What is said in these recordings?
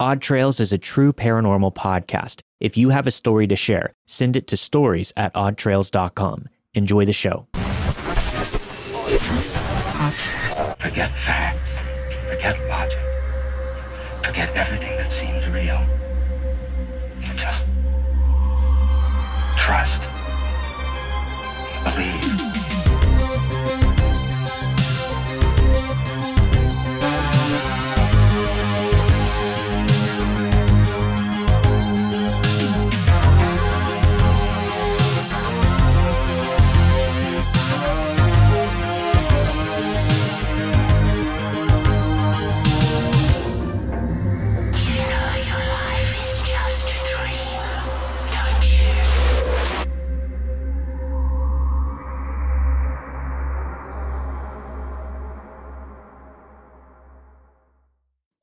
Odd Trails is a true paranormal podcast. If you have a story to share, send it to stories at oddtrails.com. Enjoy the show. Forget facts. Forget logic. Forget everything that seems real. Just trust. Believe.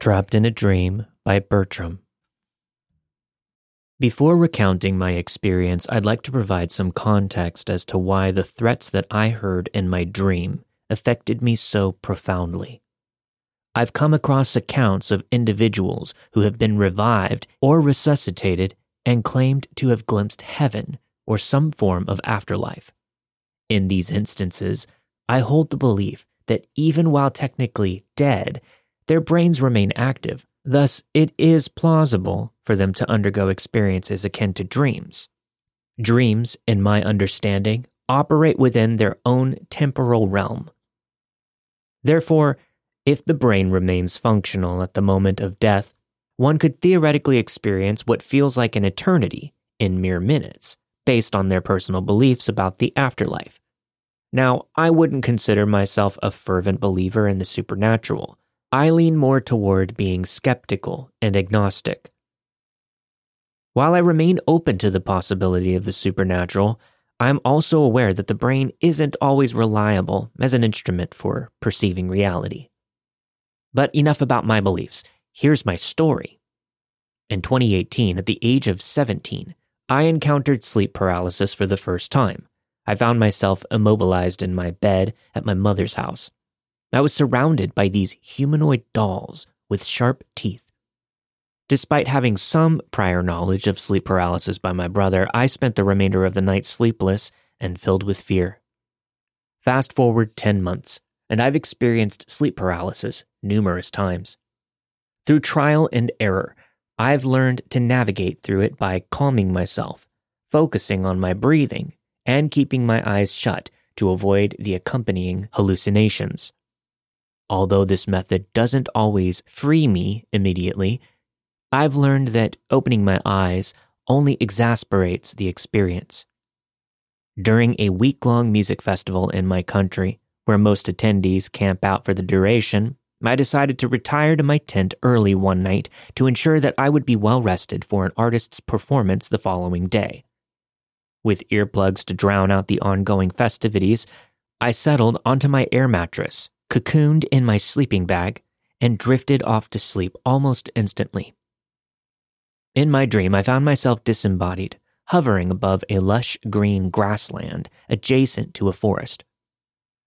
Trapped in a Dream by Bertram. Before recounting my experience, I'd like to provide some context as to why the threats that I heard in my dream affected me so profoundly. I've come across accounts of individuals who have been revived or resuscitated and claimed to have glimpsed heaven or some form of afterlife. In these instances, I hold the belief that even while technically dead, their brains remain active. Thus, it is plausible for them to undergo experiences akin to dreams. Dreams, in my understanding, operate within their own temporal realm. Therefore, if the brain remains functional at the moment of death, one could theoretically experience what feels like an eternity in mere minutes, based on their personal beliefs about the afterlife. Now, I wouldn't consider myself a fervent believer in the supernatural. I lean more toward being skeptical and agnostic. While I remain open to the possibility of the supernatural, I'm also aware that the brain isn't always reliable as an instrument for perceiving reality. But enough about my beliefs. Here's my story. In 2018, at the age of 17, I encountered sleep paralysis for the first time. I found myself immobilized in my bed at my mother's house. I was surrounded by these humanoid dolls with sharp teeth. Despite having some prior knowledge of sleep paralysis by my brother, I spent the remainder of the night sleepless and filled with fear. Fast forward 10 months, and I've experienced sleep paralysis numerous times. Through trial and error, I've learned to navigate through it by calming myself, focusing on my breathing, and keeping my eyes shut to avoid the accompanying hallucinations. Although this method doesn't always free me immediately, I've learned that opening my eyes only exasperates the experience. During a week long music festival in my country, where most attendees camp out for the duration, I decided to retire to my tent early one night to ensure that I would be well rested for an artist's performance the following day. With earplugs to drown out the ongoing festivities, I settled onto my air mattress cocooned in my sleeping bag, and drifted off to sleep almost instantly. In my dream, I found myself disembodied, hovering above a lush green grassland adjacent to a forest.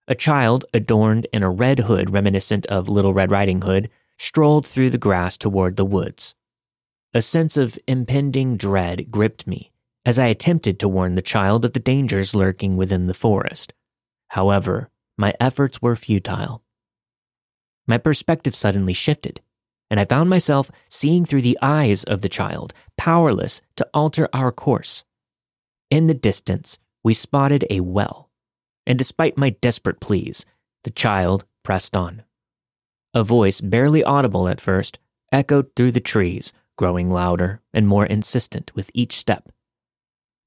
A child, adorned in a red hood reminiscent of Little Red Riding Hood, strolled through the grass toward the woods. A sense of impending dread gripped me as I attempted to warn the child of the dangers lurking within the forest. However, my efforts were futile. My perspective suddenly shifted, and I found myself seeing through the eyes of the child, powerless to alter our course. In the distance, we spotted a well, and despite my desperate pleas, the child pressed on. A voice, barely audible at first, echoed through the trees, growing louder and more insistent with each step.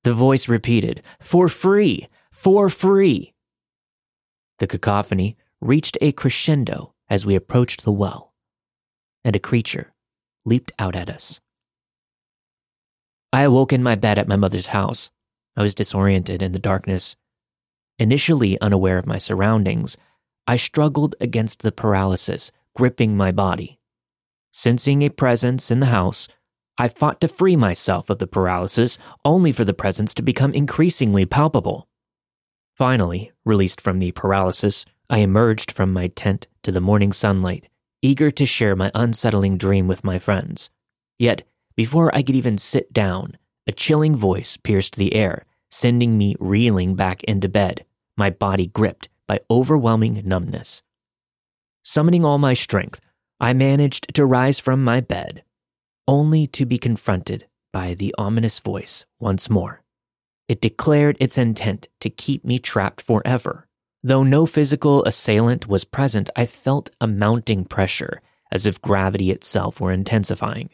The voice repeated, For free! For free! The cacophony reached a crescendo as we approached the well, and a creature leaped out at us. I awoke in my bed at my mother's house. I was disoriented in the darkness. Initially unaware of my surroundings, I struggled against the paralysis gripping my body. Sensing a presence in the house, I fought to free myself of the paralysis, only for the presence to become increasingly palpable. Finally, released from the paralysis, I emerged from my tent to the morning sunlight, eager to share my unsettling dream with my friends. Yet, before I could even sit down, a chilling voice pierced the air, sending me reeling back into bed, my body gripped by overwhelming numbness. Summoning all my strength, I managed to rise from my bed, only to be confronted by the ominous voice once more. It declared its intent to keep me trapped forever. Though no physical assailant was present, I felt a mounting pressure, as if gravity itself were intensifying.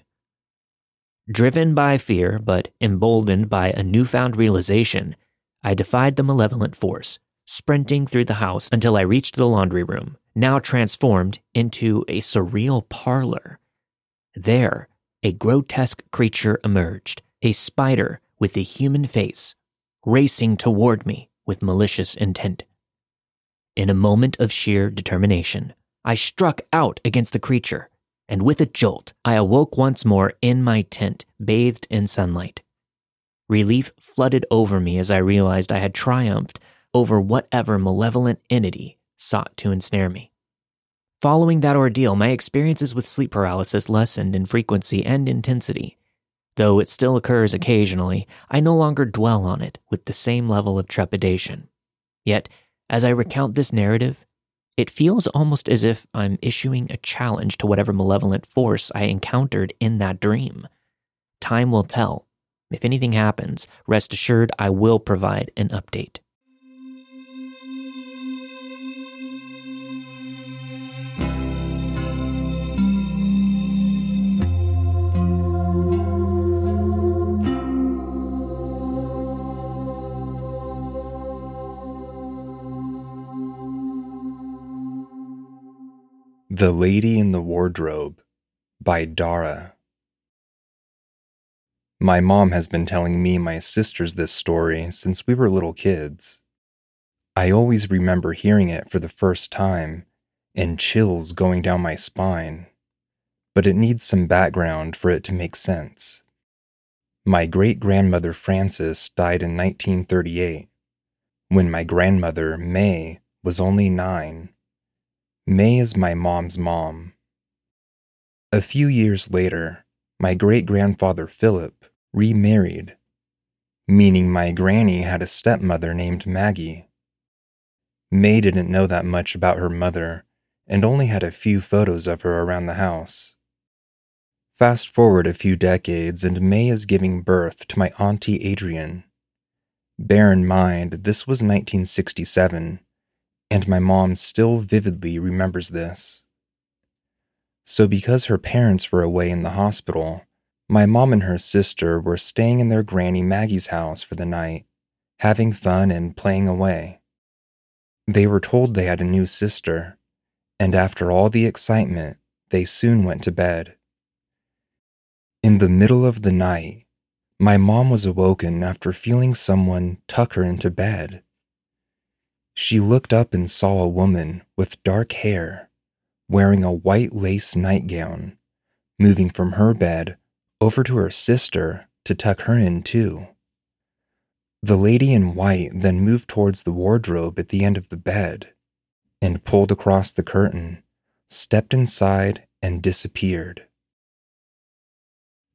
Driven by fear, but emboldened by a newfound realization, I defied the malevolent force, sprinting through the house until I reached the laundry room, now transformed into a surreal parlor. There, a grotesque creature emerged, a spider with a human face, racing toward me with malicious intent. In a moment of sheer determination, I struck out against the creature, and with a jolt, I awoke once more in my tent, bathed in sunlight. Relief flooded over me as I realized I had triumphed over whatever malevolent entity sought to ensnare me. Following that ordeal, my experiences with sleep paralysis lessened in frequency and intensity. Though it still occurs occasionally, I no longer dwell on it with the same level of trepidation. Yet, as I recount this narrative, it feels almost as if I'm issuing a challenge to whatever malevolent force I encountered in that dream. Time will tell. If anything happens, rest assured I will provide an update. The Lady in the Wardrobe by Darragh. My mom has been telling me my sisters this story since we were little kids. I always remember hearing it for the first time and chills going down my spine, but it needs some background for it to make sense. My great grandmother Frances died in 1938 when my grandmother May was only nine. May is my mom's mom. A few years later, my great grandfather Philip remarried, meaning my granny had a stepmother named Maggie. May didn't know that much about her mother and only had a few photos of her around the house. Fast forward a few decades, and May is giving birth to my Auntie Adrienne. Bear in mind, this was 1967 and my mom still vividly remembers this. So, because her parents were away in the hospital, my mom and her sister were staying in their granny Maggie's house for the night, having fun and playing away. They were told they had a new sister, and after all the excitement, they soon went to bed. In the middle of the night, my mom was awoken after feeling someone tuck her into bed. She looked up and saw a woman with dark hair, wearing a white lace nightgown, moving from her bed over to her sister to tuck her in too. The lady in white then moved towards the wardrobe at the end of the bed and pulled across the curtain, stepped inside, and disappeared.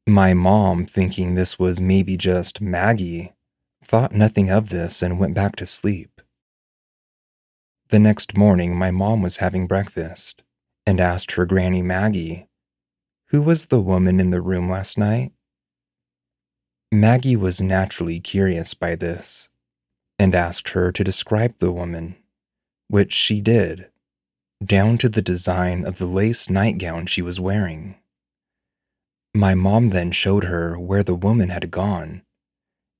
My mom, thinking this was maybe just Maggie, thought nothing of this and went back to sleep. The next morning, my mom was having breakfast and asked her Granny Maggie, Who was the woman in the room last night? Maggie was naturally curious by this and asked her to describe the woman, which she did, down to the design of the lace nightgown she was wearing. My mom then showed her where the woman had gone,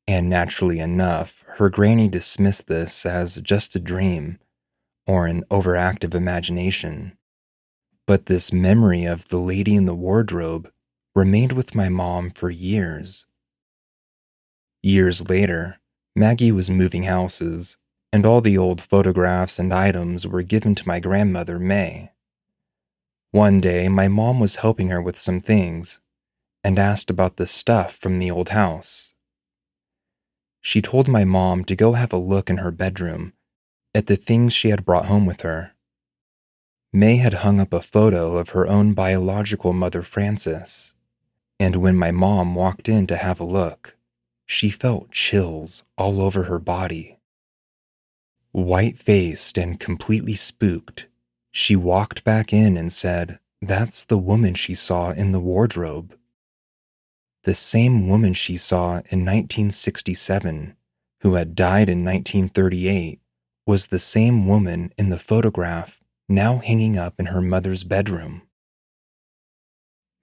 and naturally enough, her granny dismissed this as just a dream or an overactive imagination. But this memory of the lady in the wardrobe remained with my mom for years. Years later, Maggie was moving houses, and all the old photographs and items were given to my grandmother, May. One day, my mom was helping her with some things and asked about the stuff from the old house. She told my mom to go have a look in her bedroom at the things she had brought home with her. May had hung up a photo of her own biological mother, Frances, and when my mom walked in to have a look, she felt chills all over her body. White faced and completely spooked, she walked back in and said, That's the woman she saw in the wardrobe. The same woman she saw in 1967, who had died in 1938, was the same woman in the photograph now hanging up in her mother's bedroom.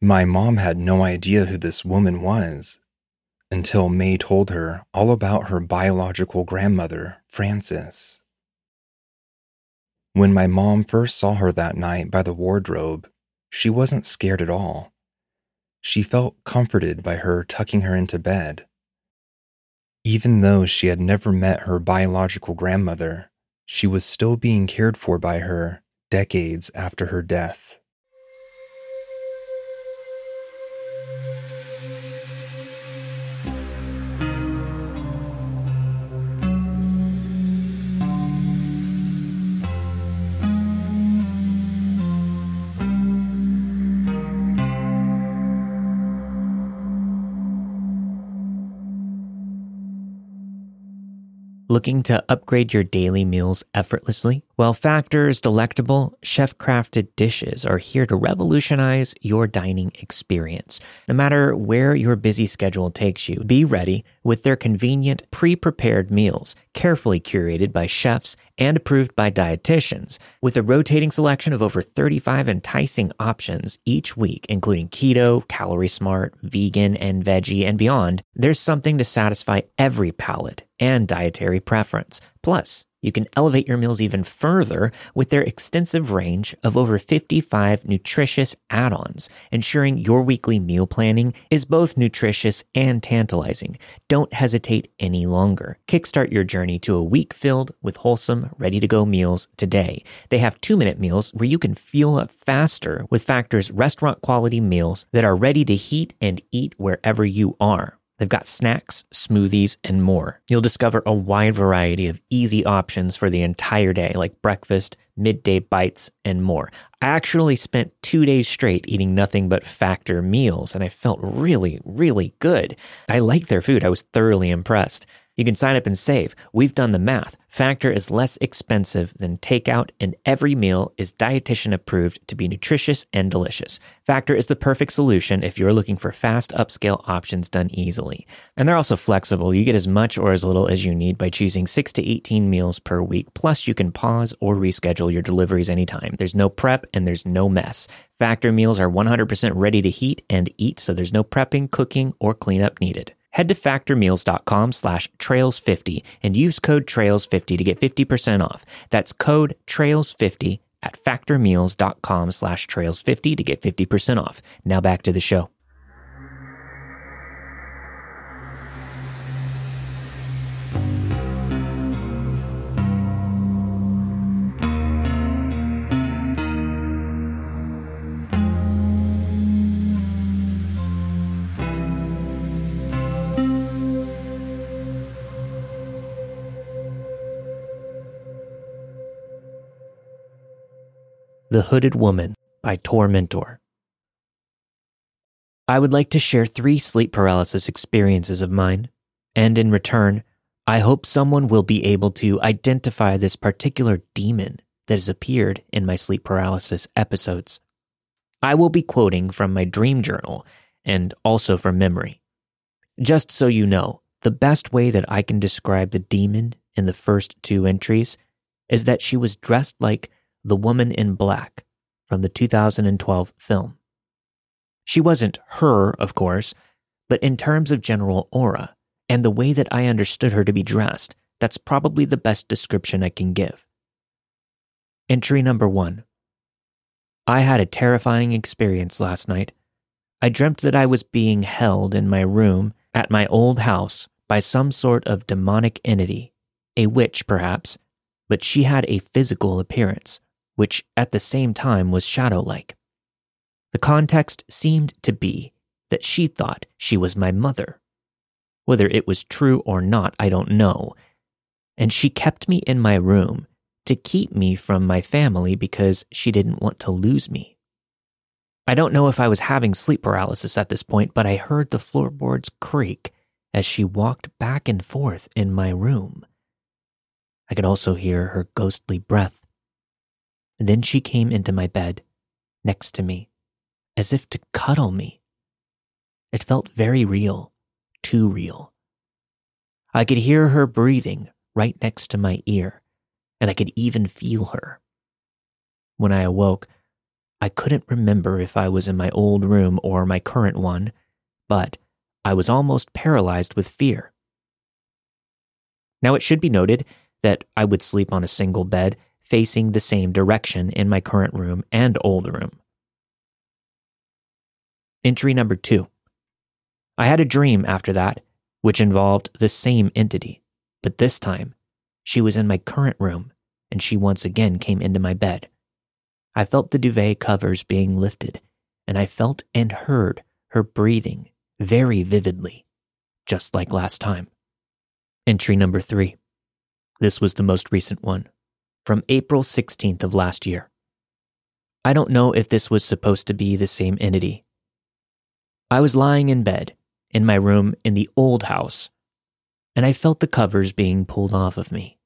My mom had no idea who this woman was until May told her all about her biological grandmother, Frances. When my mom first saw her that night by the wardrobe, she wasn't scared at all. She felt comforted by her tucking her into bed. Even though she had never met her biological grandmother, she was still being cared for by her decades after her death. Looking to upgrade your daily meals effortlessly? Well, Factor's delectable, chef crafted dishes are here to revolutionize your dining experience. No matter where your busy schedule takes you, be ready with their convenient, pre prepared meals, carefully curated by chefs and approved by dietitians. With a rotating selection of over 35 enticing options each week, including keto, calorie smart, vegan, and veggie, and beyond, there's something to satisfy every palate and dietary preference. Plus, you can elevate your meals even further with their extensive range of over 55 nutritious add ons, ensuring your weekly meal planning is both nutritious and tantalizing. Don't hesitate any longer. Kickstart your journey to a week filled with wholesome, ready to go meals today. They have two minute meals where you can fuel up faster with Factor's restaurant quality meals that are ready to heat and eat wherever you are. They've got snacks, smoothies, and more. You'll discover a wide variety of easy options for the entire day, like breakfast, midday bites, and more. I actually spent two days straight eating nothing but factor meals, and I felt really, really good. I like their food. I was thoroughly impressed. You can sign up and save. We've done the math. Factor is less expensive than takeout, and every meal is dietitian approved to be nutritious and delicious. Factor is the perfect solution if you're looking for fast upscale options done easily. And they're also flexible. You get as much or as little as you need by choosing 6 to 18 meals per week. Plus, you can pause or reschedule your deliveries anytime. There's no prep and there's no mess. Factor meals are 100% ready to heat and eat, so there's no prepping, cooking, or cleanup needed head to factormeals.com slash trails50 and use code trails50 to get 50% off. That's code trails50 at factormeals.com slash trails50 to get 50% off. Now back to the show. The Hooded Woman by Tormentor. I would like to share three sleep paralysis experiences of mine, and in return, I hope someone will be able to identify this particular demon that has appeared in my sleep paralysis episodes. I will be quoting from my dream journal and also from memory. Just so you know, the best way that I can describe the demon in the first two entries is that she was dressed like the Woman in Black from the 2012 film. She wasn't her, of course, but in terms of general aura and the way that I understood her to be dressed, that's probably the best description I can give. Entry number one I had a terrifying experience last night. I dreamt that I was being held in my room at my old house by some sort of demonic entity, a witch perhaps, but she had a physical appearance, which at the same time was shadow like. The context seemed to be that she thought she was my mother. Whether it was true or not, I don't know. And she kept me in my room to keep me from my family because she didn't want to lose me. I don't know if I was having sleep paralysis at this point, but I heard the floorboards creak as she walked back and forth in my room. I could also hear her ghostly breath. Then she came into my bed, next to me, as if to cuddle me. It felt very real, too real. I could hear her breathing right next to my ear, and I could even feel her. When I awoke, I couldn't remember if I was in my old room or my current one, but I was almost paralyzed with fear. Now, it should be noted that I would sleep on a single bed facing the same direction in my current room and old room. Entry number two. I had a dream after that, which involved the same entity, but this time she was in my current room and she once again came into my bed. I felt the duvet covers being lifted, and I felt and heard her breathing very vividly, just like last time. Entry number three. This was the most recent one, from April 16th of last year. I don't know if this was supposed to be the same entity. I was lying in bed, in my room in the old house, and I felt the covers being pulled off of me.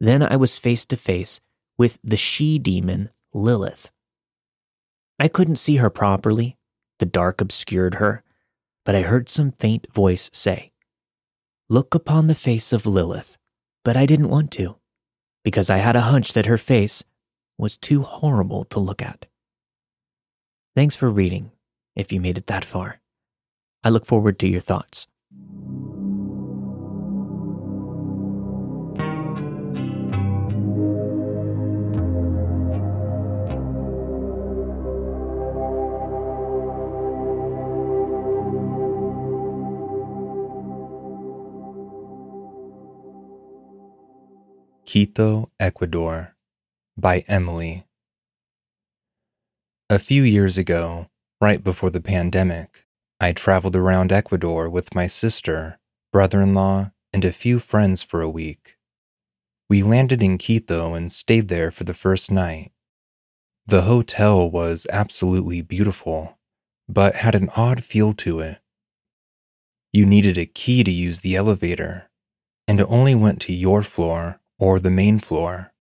Then I was face to face with the she demon, Lilith. I couldn't see her properly, the dark obscured her, but I heard some faint voice say, Look upon the face of Lilith. But I didn't want to, because I had a hunch that her face was too horrible to look at. Thanks for reading, if you made it that far. I look forward to your thoughts. Quito, Ecuador, by Emily. A few years ago, right before the pandemic, I traveled around Ecuador with my sister, brother in law, and a few friends for a week. We landed in Quito and stayed there for the first night. The hotel was absolutely beautiful, but had an odd feel to it. You needed a key to use the elevator, and it only went to your floor or the main floor.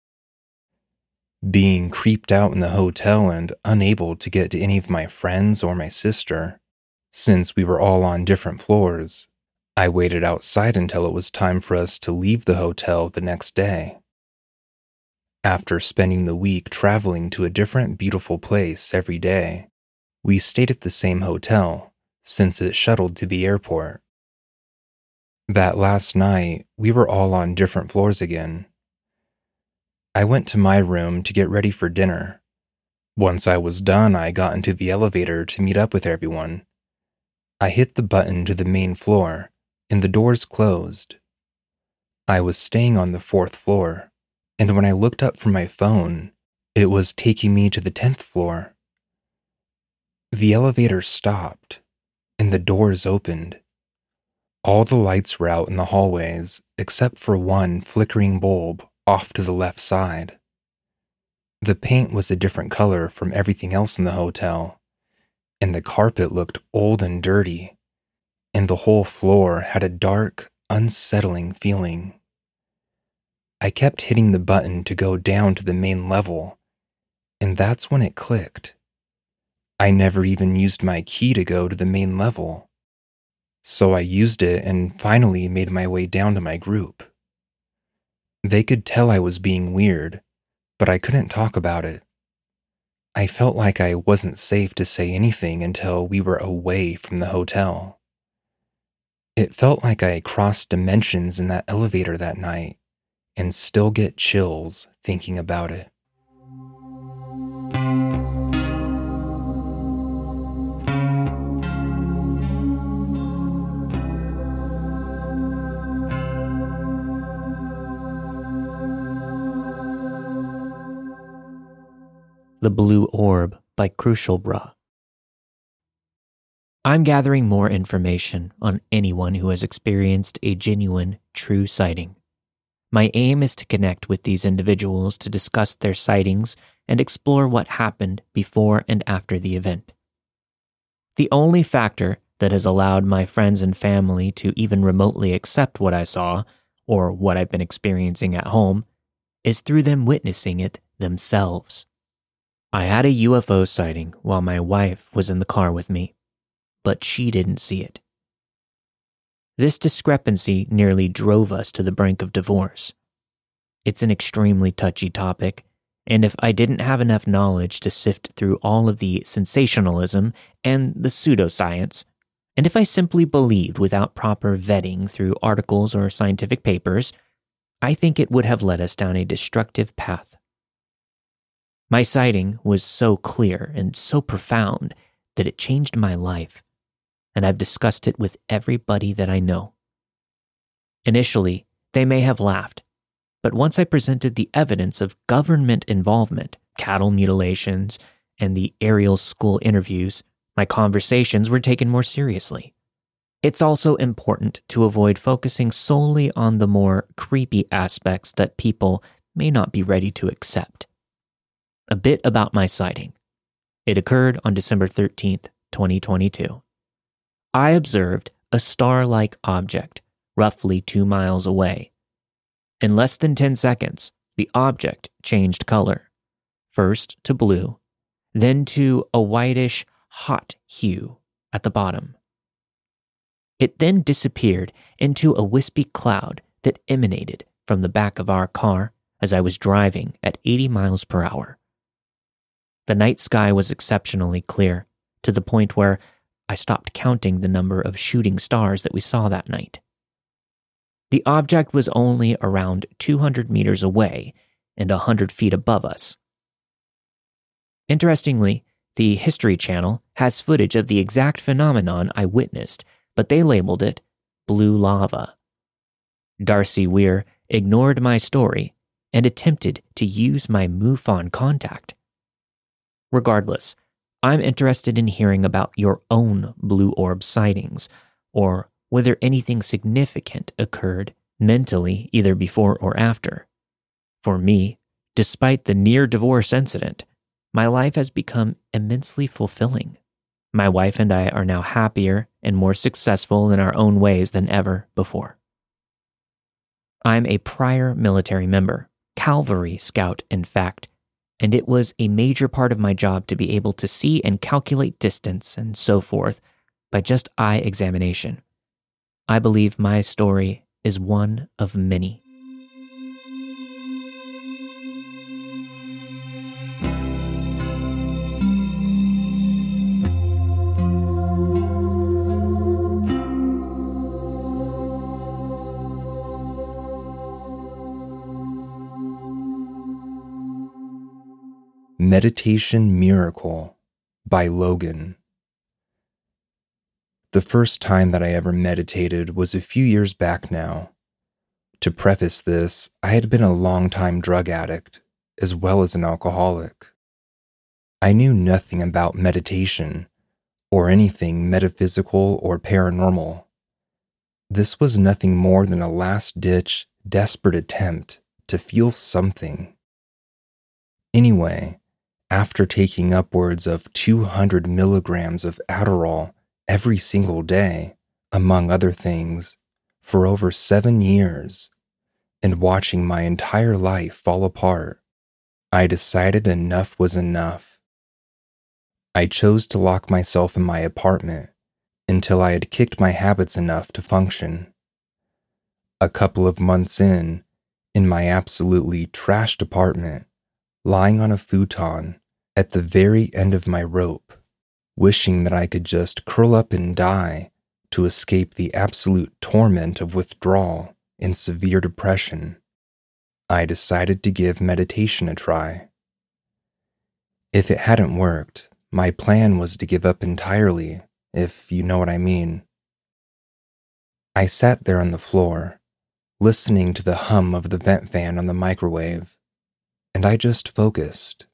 Being creeped out in the hotel and unable to get to any of my friends or my sister, since we were all on different floors, I waited outside until it was time for us to leave the hotel the next day. After spending the week traveling to a different beautiful place every day, we stayed at the same hotel since it shuttled to the airport. That last night, we were all on different floors again. I went to my room to get ready for dinner. Once I was done, I got into the elevator to meet up with everyone. I hit the button to the main floor, and the doors closed. I was staying on the fourth floor, and when I looked up from my phone, it was taking me to the tenth floor. The elevator stopped, and the doors opened. All the lights were out in the hallways except for one flickering bulb off to the left side. The paint was a different color from everything else in the hotel, and the carpet looked old and dirty, and the whole floor had a dark, unsettling feeling. I kept hitting the button to go down to the main level, and that's when it clicked. I never even used my key to go to the main level. So I used it and finally made my way down to my group. They could tell I was being weird, but I couldn't talk about it. I felt like I wasn't safe to say anything until we were away from the hotel. It felt like I crossed dimensions in that elevator that night and still get chills thinking about it. The Blue Orb by Crucialbruh. I'm gathering more information on anyone who has experienced a genuine, true sighting. My aim is to connect with these individuals to discuss their sightings and explore what happened before and after the event. The only factor that has allowed my friends and family to even remotely accept what I saw or what I've been experiencing at home is through them witnessing it themselves. I had a UFO sighting while my wife was in the car with me, but she didn't see it. This discrepancy nearly drove us to the brink of divorce. It's an extremely touchy topic, and if I didn't have enough knowledge to sift through all of the sensationalism and the pseudoscience, and if I simply believed without proper vetting through articles or scientific papers, I think it would have led us down a destructive path. My sighting was so clear and so profound that it changed my life and I've discussed it with everybody that I know. Initially, they may have laughed, but once I presented the evidence of government involvement, cattle mutilations, and the Ariel School interviews, my conversations were taken more seriously. It's also important to avoid focusing solely on the more creepy aspects that people may not be ready to accept. A bit about my sighting. It occurred on December 13th, 2022. I observed a star like object roughly two miles away. In less than 10 seconds, the object changed color, first to blue, then to a whitish, hot hue at the bottom. It then disappeared into a wispy cloud that emanated from the back of our car as I was driving at 80 miles per hour. The night sky was exceptionally clear, to the point where I stopped counting the number of shooting stars that we saw that night. The object was only around 200 meters away and 100 feet above us. Interestingly, the History Channel has footage of the exact phenomenon I witnessed, but they labeled it blue lava. Darcy Weir ignored my story and attempted to use my MUFON contact. Regardless, I'm interested in hearing about your own blue orb sightings or whether anything significant occurred mentally either before or after. For me, despite the near divorce incident, my life has become immensely fulfilling. My wife and I are now happier and more successful in our own ways than ever before. I'm a prior military member, cavalry scout, in fact, and it was a major part of my job to be able to see and calculate distance and so forth by just eye examination. I believe my story is one of many. Meditation Miracle by Logan. The first time that I ever meditated was a few years back now. To preface this, I had been a long-time drug addict, as well as an alcoholic. I knew nothing about meditation or anything metaphysical or paranormal. This was nothing more than a last ditch, desperate attempt to feel something. Anyway, after taking upwards of 200 milligrams of Adderall every single day, among other things, for over seven years, and watching my entire life fall apart, I decided enough was enough. I chose to lock myself in my apartment until I had kicked my habits enough to function. A couple of months in, in my absolutely trashed apartment, lying on a futon at the very end of my rope, wishing that I could just curl up and die to escape the absolute torment of withdrawal and severe depression, I decided to give meditation a try. If it hadn't worked, my plan was to give up entirely, if you know what I mean. I sat there on the floor, listening to the hum of the vent fan on the microwave and I just focused.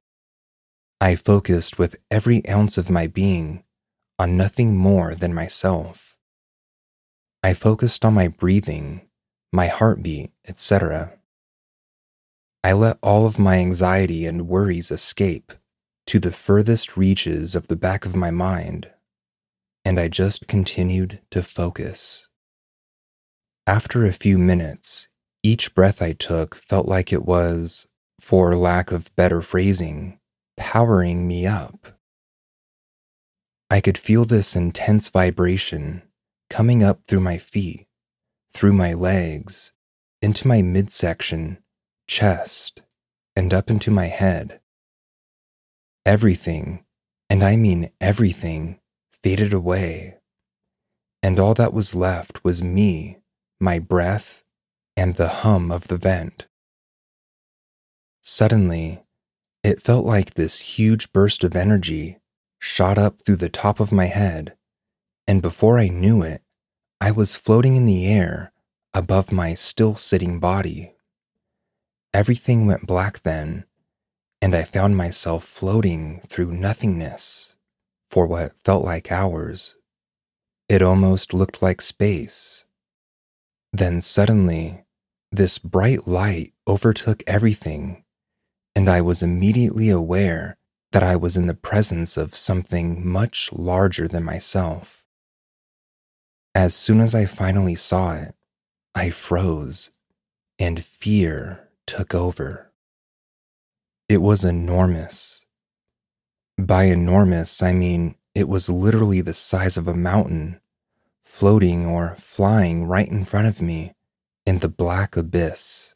I focused with every ounce of my being on nothing more than myself. I focused on my breathing, my heartbeat, etc. I let all of my anxiety and worries escape to the furthest reaches of the back of my mind, and I just continued to focus. After a few minutes, each breath I took felt like it was, for lack of better phrasing, powering me up. I could feel this intense vibration coming up through my feet, through my legs, into my midsection chest, and up into my head. Everything, and I mean everything, faded away, and all that was left was me, my breath, and the hum of the vent. Suddenly, it felt like this huge burst of energy shot up through the top of my head, and before I knew it, I was floating in the air above my still sitting body. Everything went black then, and I found myself floating through nothingness for what felt like hours. It almost looked like space. Then suddenly, this bright light overtook everything, and I was immediately aware that I was in the presence of something much larger than myself. As soon as I finally saw it, I froze, and fear took over. It was enormous. By enormous, I mean it was literally the size of a mountain, floating or flying right in front of me in the black abyss.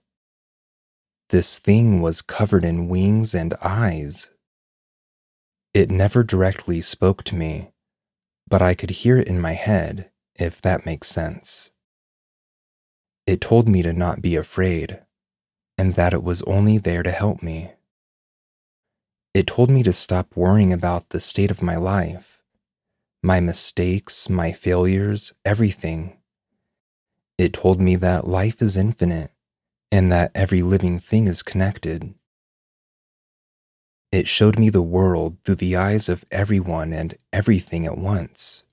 This thing was covered in wings and eyes. It never directly spoke to me, but I could hear it in my head, if that makes sense. It told me to not be afraid and that it was only there to help me. It told me to stop worrying about the state of my life, my mistakes, my failures, everything. It told me that life is infinite and that every living thing is connected. It showed me the world through the eyes of everyone and everything at once.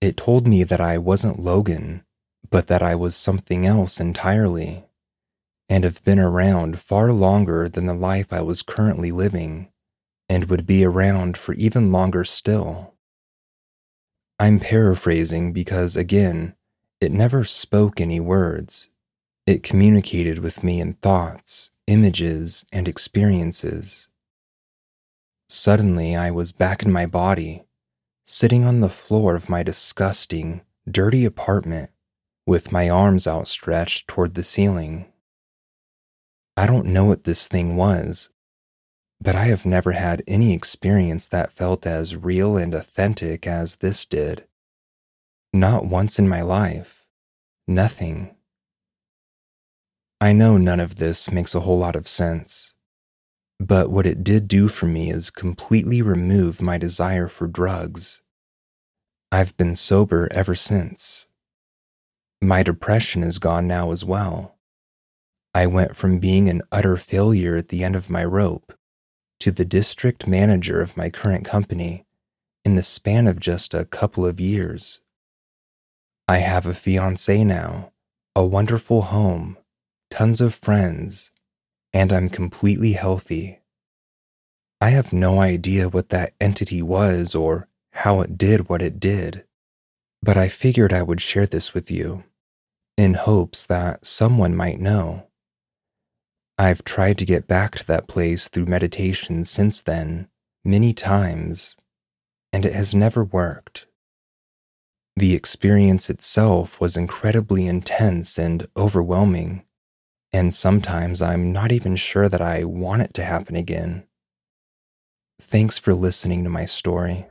It told me that I wasn't Logan, but that I was something else entirely and have been around far longer than the life I was currently living, and would be around for even longer still. I'm paraphrasing because, again, it never spoke any words. It communicated with me in thoughts, images, and experiences. Suddenly, I was back in my body, sitting on the floor of my disgusting, dirty apartment, with my arms outstretched toward the ceiling. I don't know what this thing was, but I have never had any experience that felt as real and authentic as this did. Not once in my life. Nothing. I know none of this makes a whole lot of sense, but what it did do for me is completely remove my desire for drugs. I've been sober ever since. My depression is gone now as well. I went from being an utter failure at the end of my rope to the district manager of my current company in the span of just a couple of years. I have a fiance now, a wonderful home, tons of friends, and I'm completely healthy. I have no idea what that entity was or how it did what it did, but I figured I would share this with you in hopes that someone might know. I've tried to get back to that place through meditation since then, many times, and it has never worked. The experience itself was incredibly intense and overwhelming, and sometimes I'm not even sure that I want it to happen again. Thanks for listening to my story.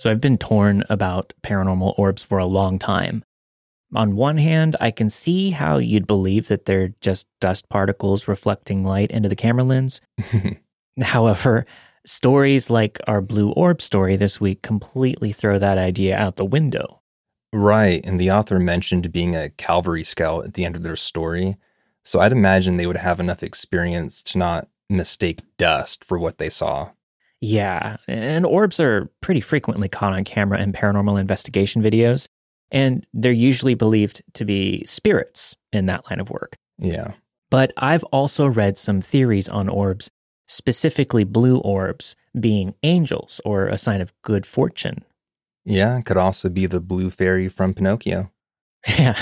So I've been torn about paranormal orbs for a long time. On one hand, I can see how you'd believe that they're just dust particles reflecting light into the camera lens. However, stories like our blue orb story this week completely throw that idea out the window. Right. And the author mentioned being a Calvary scout at the end of their story. So I'd imagine they would have enough experience to not mistake dust for what they saw. Yeah, and orbs are pretty frequently caught on camera in paranormal investigation videos, and they're usually believed to be spirits in that line of work. Yeah. But I've also read some theories on orbs, specifically blue orbs, being angels or a sign of good fortune. Yeah, it could also be the blue fairy from Pinocchio. Yeah.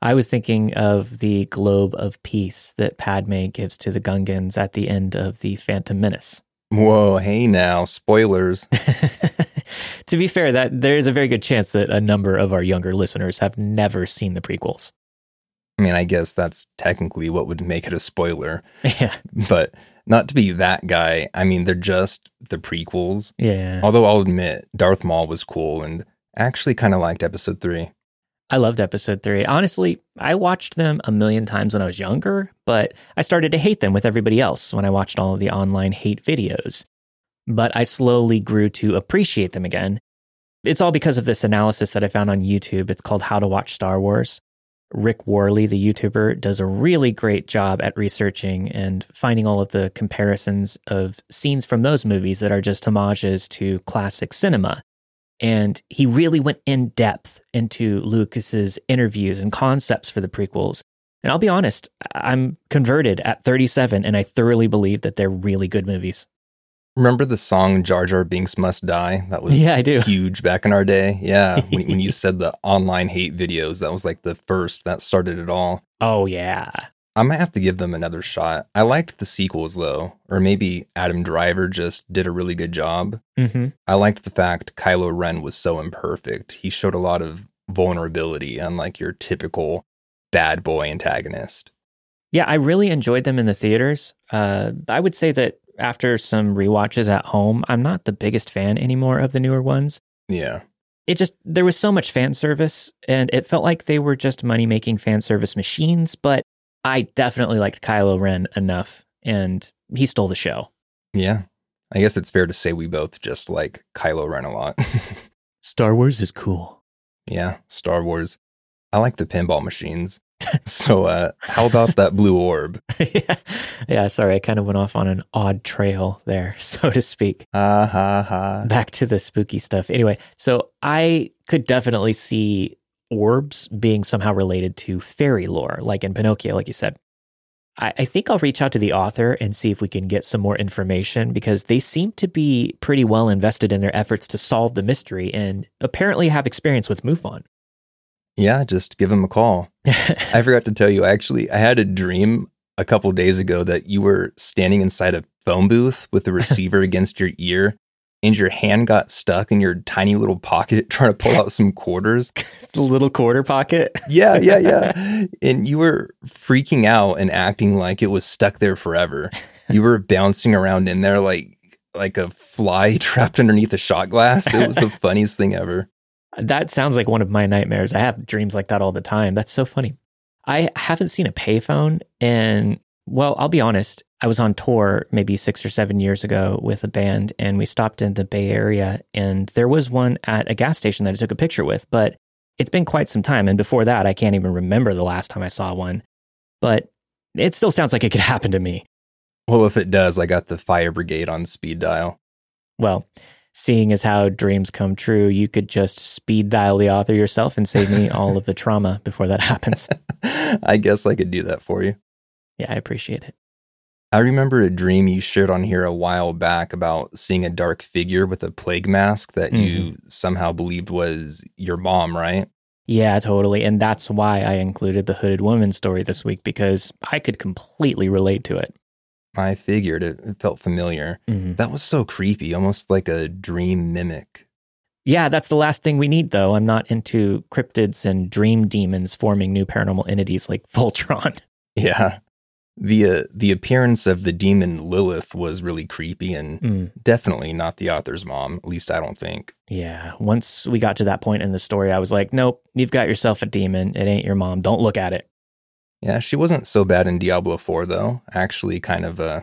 I was thinking of the globe of peace that Padme gives to the Gungans at the end of the Phantom Menace. Whoa, hey now, spoilers. to be fair, that there is a very good chance that a number of our younger listeners have never seen the prequels. I mean, I guess that's technically what would make it a spoiler. Yeah. But not to be that guy, I mean, they're just the prequels. Yeah. Although I'll admit, Darth Maul was cool and actually kind of liked episode three. I loved episode three. Honestly, I watched them a million times when I was younger, but I started to hate them with everybody else when I watched all of the online hate videos. But I slowly grew to appreciate them again. It's all because of this analysis that I found on YouTube. It's called How to Watch Star Wars. Rick Worley, the YouTuber, does a really great job at researching and finding all of the comparisons of scenes from those movies that are just homages to classic cinema. And he really went in depth into Lucas's interviews and concepts for the prequels. And I'll be honest, I'm converted at 37 and I thoroughly believe that they're really good movies. Remember the song Jar Jar Binks Must Die? That was Yeah, I do. huge back in our day. Yeah. when, when you said the online hate videos, that was like the first that started it all. Oh, yeah. I might have to give them another shot. I liked the sequels though, or maybe Adam Driver just did a really good job. hmm I liked the fact Kylo Ren was so imperfect. He showed a lot of vulnerability, unlike your typical bad boy antagonist. Yeah, I really enjoyed them in the theaters. Uh, I would say that after some rewatches at home, I'm not the biggest fan anymore of the newer ones. Yeah. It just, there was so much fan service, and it felt like they were just money making fan service machines, but I definitely liked Kylo Ren enough, and he stole the show. Yeah. I guess it's fair to say we both just like Kylo Ren a lot. Star Wars is cool. yeah, Star Wars. I like the pinball machines. so, uh, how about that blue orb? yeah. yeah, sorry, I kind of went off on an odd trail there, so to speak. Ha ha ha. Back to the spooky stuff. Anyway, so I could definitely see orbs being somehow related to fairy lore, like in Pinocchio, like you said. I, I think I'll reach out to the author and see if we can get some more information because they seem to be pretty well invested in their efforts to solve the mystery and apparently have experience with MUFON. Yeah, just give him a call. I forgot to tell you, actually, I had a dream a couple days ago that you were standing inside a phone booth with the receiver against your ear and your hand got stuck in your tiny little pocket trying to pull out some quarters. the little quarter pocket. Yeah, yeah, yeah. And you were freaking out and acting like it was stuck there forever. You were bouncing around in there like like a fly trapped underneath a shot glass. It was the funniest thing ever. That sounds like one of my nightmares. I have dreams like that all the time. That's so funny. I haven't seen a payphone and well, I'll be honest. I was on tour maybe six or seven years ago with a band, and we stopped in the Bay Area, and there was one at a gas station that I took a picture with. But it's been quite some time, and before that, I can't even remember the last time I saw one. But it still sounds like it could happen to me. Well, if it does, I got the fire brigade on speed dial. Well, seeing as how dreams come true, you could just speed dial the author yourself and save me all of the trauma before that happens. I guess I could do that for you. Yeah, I appreciate it. I remember a dream you shared on here a while back about seeing a dark figure with a plague mask that you somehow believed was your mom, right? Yeah, totally. And that's why I included the hooded woman story this week because I could completely relate to it. I figured it, it felt familiar. Mhm. That was so creepy, almost like a dream mimic. Yeah, that's the last thing we need, though. I'm not into cryptids and dream demons forming new paranormal entities like Voltron. Yeah. The uh, the appearance of the demon Lilith was really creepy and Mm, definitely not the author's mom. At least I don't think. yeah. Once we got to that point in the story, I was like, nope, you've got yourself a demon. It ain't your mom. Don't look at it. Yeah, she wasn't so bad in Diablo 4 though. Actually, kind of uh,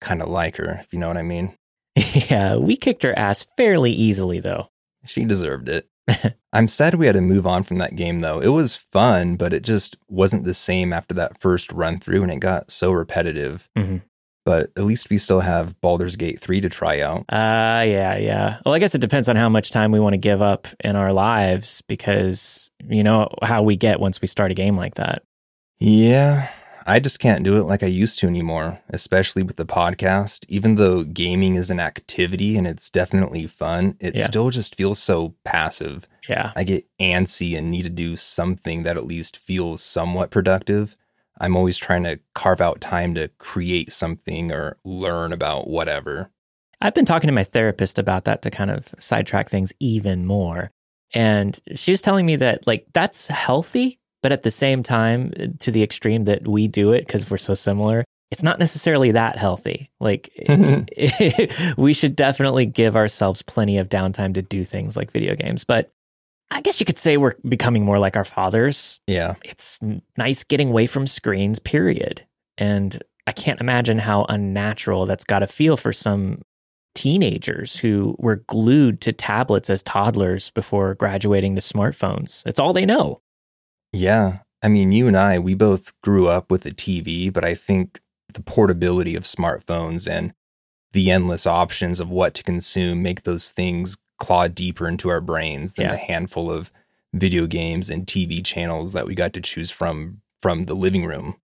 kind of like her, if you know what I mean. yeah, we kicked her ass fairly easily, though. She deserved it. I'm sad we had to move on from that game though. It was fun, but it just wasn't the same after that first run through and it got so repetitive. Mhm. But at least we still have Baldur's Gate 3 to try out. Uh, yeah, yeah. Well, I guess it depends on how much time we want to give up in our lives because you know how we get once we start a game like that. Yeah, I just can't do it like I used to anymore, especially with the podcast. Even though gaming is an activity and it's definitely fun, it Yeah. still just feels so passive. Yeah. I get antsy and need to do something that at least feels somewhat productive. I'm always trying to carve out time to create something or learn about whatever. I've been talking to my therapist about that to kind of sidetrack things even more. And she was telling me that, like, that's healthy, but at the same time, to the extreme that we do it because we're so similar, it's not necessarily that healthy. Like, we should definitely give ourselves plenty of downtime to do things like video games. But I guess you could say we're becoming more like our fathers. Yeah. It's nice getting away from screens, period. And I can't imagine how unnatural that's got to feel for some teenagers who were glued to tablets as toddlers before graduating to smartphones. It's all they know. Yeah. I mean, you and I, we both grew up with a TV, but I think the portability of smartphones and the endless options of what to consume make those things claw deeper into our brains than Yeah. the handful of video games and TV channels that we got to choose from from the living room.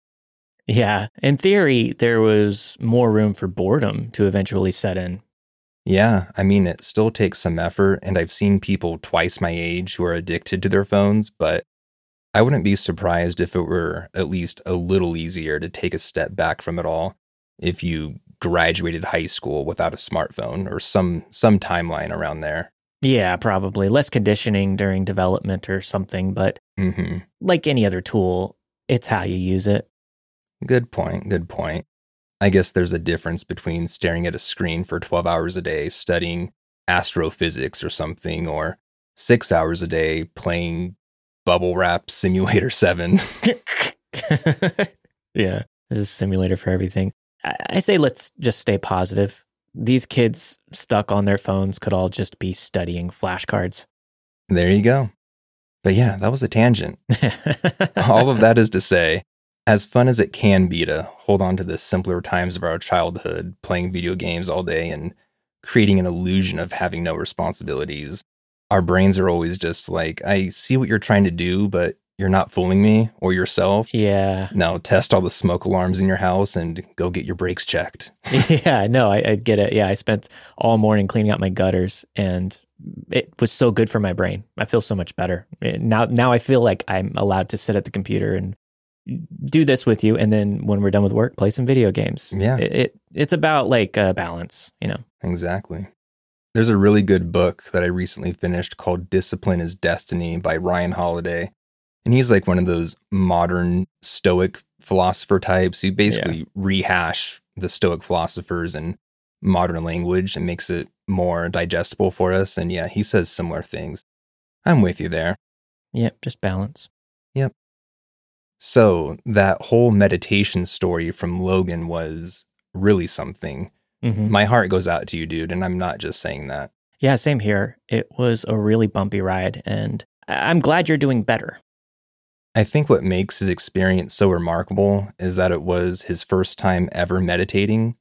Yeah. In theory, there was more room for boredom to eventually set in. Yeah, I mean, it still takes some effort, and I've seen people twice my age who are addicted to their phones, but I wouldn't be surprised if it were at least a little easier to take a step back from it all if you graduated high school without a smartphone or some some timeline around there. Yeah, probably less conditioning during development or something, but hmm like any other tool, it's how you use it. Good point. Good point. I guess there's a difference between staring at a screen for 12 hours a day studying astrophysics or something, or six hours a day playing Bubble Wrap Simulator 7. yeah, there's a simulator for everything. I, I say let's just stay positive. These kids stuck on their phones could all just be studying flashcards. there you go. But yeah, that was a tangent. All of that is to say, as fun as it can be to hold on to the simpler times of our childhood, playing video games all day and creating an illusion of having no responsibilities, our brains are always just like, I see what you're trying to do, but you're not fooling me or yourself. yeah. Now test all the smoke alarms in your house and go get your brakes checked. yeah, no, I, I get it. Yeah, I spent all morning cleaning out my gutters, and it was so good for my brain. I feel so much better Eh, now. Now I feel like I'm allowed to sit at the computer and do this with you, and then when we're done with work, play some video games. Yeah. it, it it's about like uh, balance, you know. Exactly. There's a really good book that I recently finished called Discipline is Destiny by Ryan Holiday. And he's like one of those modern Stoic philosopher types who basically rehash the Stoic philosophers in modern language and makes it more digestible for us. And yeah, he says similar things. I'm with you there. Yep, just balance. Yep. So, that whole meditation story from Logan was really something. Hmm My heart goes out to you, dude. And I'm not just saying that. Yeah, same here. It was a really bumpy ride, and I'm glad you're doing better. I think what makes his experience so remarkable is that it was his first time ever meditating,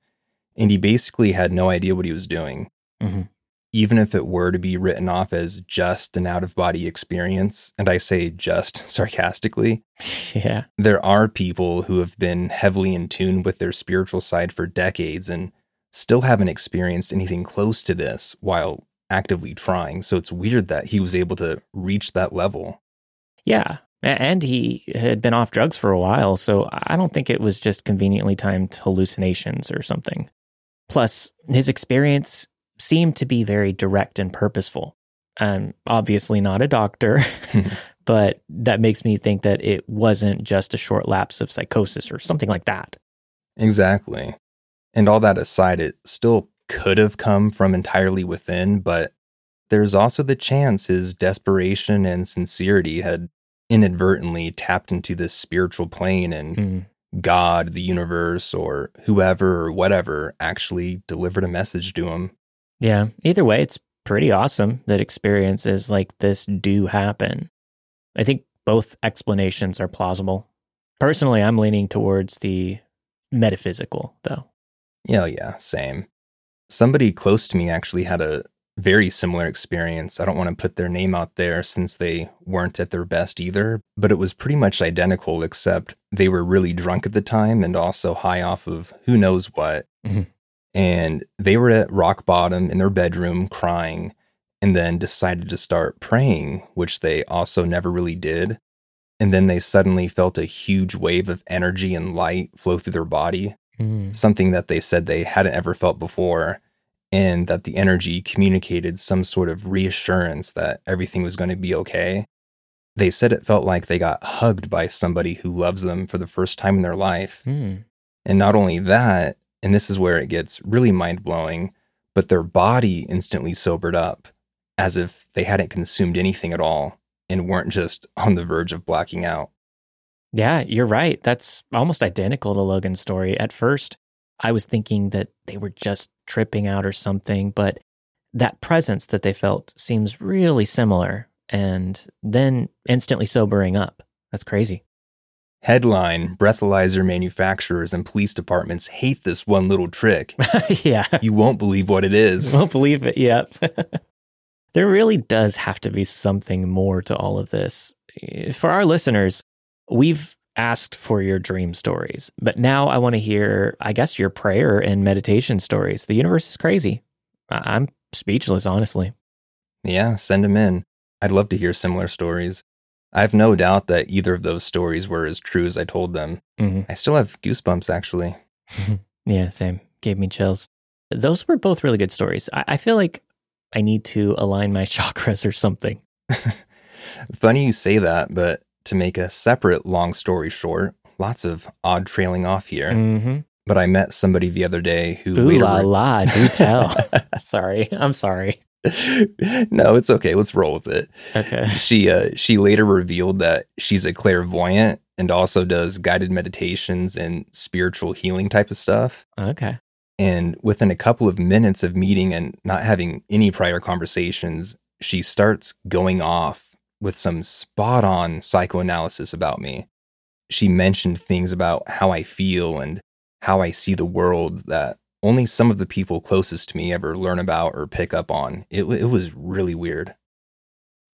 and he basically had no idea what he was doing. Mhm. Even if it were to be written off as just an out of body experience, and I say just sarcastically, yeah, there are people who have been heavily in tune with their spiritual side for decades and still haven't experienced anything close to this while actively trying. So it's weird that he was able to reach that level. Yeah. And he had been off drugs for a while, so I don't think it was just conveniently timed hallucinations or something. Plus, his experience seemed to be very direct and purposeful. I'm obviously not a doctor, but that makes me think that it wasn't just a short lapse of psychosis or something like that. Exactly. And all that aside, it still could have come from entirely within, but there's also the chance his desperation and sincerity had inadvertently tapped into this spiritual plane and Mm. God, the universe, or whoever or whatever actually delivered a message to him. Yeah. Either way, it's pretty awesome that experiences like this do happen. I think both explanations are plausible. Personally, I'm leaning towards the metaphysical, though. Yeah, yeah, same. Somebody close to me actually had a very similar experience. I don't want to put their name out there since they weren't at their best either, but it was pretty much identical, except they were really drunk at the time and also high off of who knows what. Mhm. And they were at rock bottom in their bedroom crying and then decided to start praying, which they also never really did. And then they suddenly felt a huge wave of energy and light flow through their body Mm. something that they said they hadn't ever felt before, and that the energy communicated some sort of reassurance that everything was going to be okay. They said it felt like they got hugged by somebody who loves them for the first time in their life. Mm. And not only that, and this is where it gets really mind blowing, but their body instantly sobered up as if they hadn't consumed anything at all and weren't just on the verge of blacking out. Yeah, you're right. That's almost identical to Logan's story. At first, I was thinking that they were just tripping out or something, but that presence that they felt seems really similar and then instantly sobering up. That's crazy. Headline Breathalyzer manufacturers and police departments hate this one little trick. yeah. You won't believe what it is. Won't believe it. Yep. there really does have to be something more to all of this. Eh, for our listeners, we've asked for your dream stories, but now I want to hear, I guess, your prayer and meditation stories. The universe is crazy. I- I'm speechless, honestly. Yeah, send them in. I'd love to hear similar stories. I have no doubt that either of those stories were as true as I told them. hmm I still have goosebumps, actually. yeah, same. Gave me chills. Those were both really good stories. I, I feel like I need to align my chakras or something. Funny you say that, but to make a separate long story short, lots of odd trailing off here. Mm-hmm. But I met somebody the other day who Ooh later la la, do tell. sorry. I'm sorry. no, it's okay. Let's roll with it. Okay. She uh, she later revealed that she's a clairvoyant and also does guided meditations and spiritual healing type of stuff. Okay. And within a couple of minutes of meeting and not having any prior conversations, she starts going off with some spot on psychoanalysis about me. She mentioned things about how I feel and how I see the world that only some of the people closest to me ever learn about or pick up on. It, it was really weird.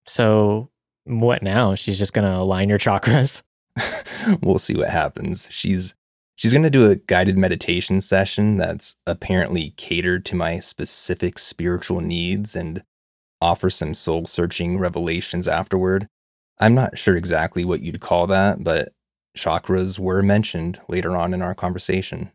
So what now? She's just gonna align your chakras. we'll see what happens. She's she's going to do a guided meditation session that's apparently catered to my specific spiritual needs and offer some soul searching revelations afterward. I'm not sure exactly what you'd call that, but chakras were mentioned later on in our conversation.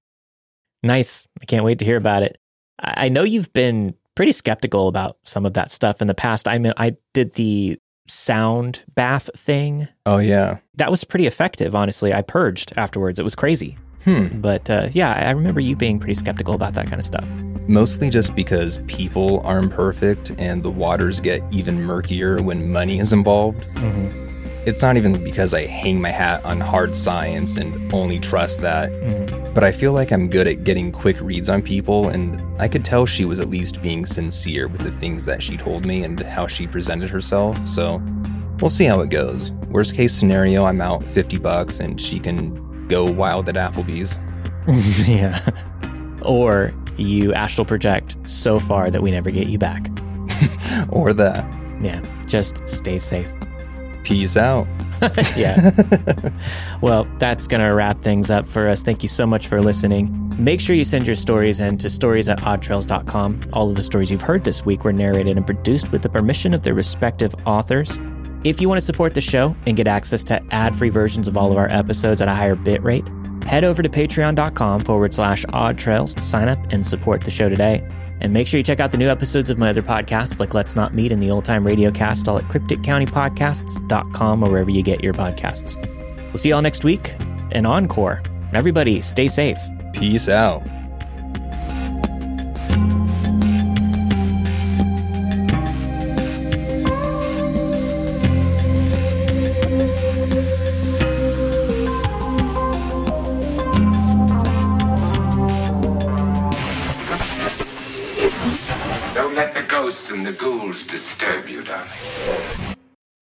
Nice. I can't wait to hear about it. I know you've been pretty skeptical about some of that stuff in the past. I mean, I did the sound bath thing. Oh yeah. That was pretty effective, honestly. I purged afterwards. It was crazy. Hmm. But uh, yeah, I remember you being pretty skeptical about that kind of stuff. Mostly just because people are imperfect and the waters get even murkier when money is involved. Mm-hmm. It's not even because I hang my hat on hard science and only trust that, but I feel like I'm good at getting quick reads on people, and I could tell she was at least being sincere with the things that she told me and how she presented herself, so we'll see how it goes. Worst case scenario, I'm out 50 bucks and she can go wild at Applebee's. yeah. Or you astral project so far that we never get you back. or that. Yeah, just stay safe. Peace out. yeah. well, that's going to wrap things up for us. Thank you so much for listening. Make sure you send your stories in to stories at oddtrails.com. All of the stories you've heard this week were narrated and produced with the permission of their respective authors. If you want to support the show and get access to ad free versions of all of our episodes at a higher bit rate, head over to patreon.com forward slash odd trails to sign up and support the show today. And make sure you check out the new episodes of my other podcasts like Let's Not Meet and the Old Time Radiocast all at crypticcountypodcasts.com or wherever you get your podcasts. We'll see y'all next week and encore. Everybody, stay safe. Peace out. And the ghouls disturb you, darling.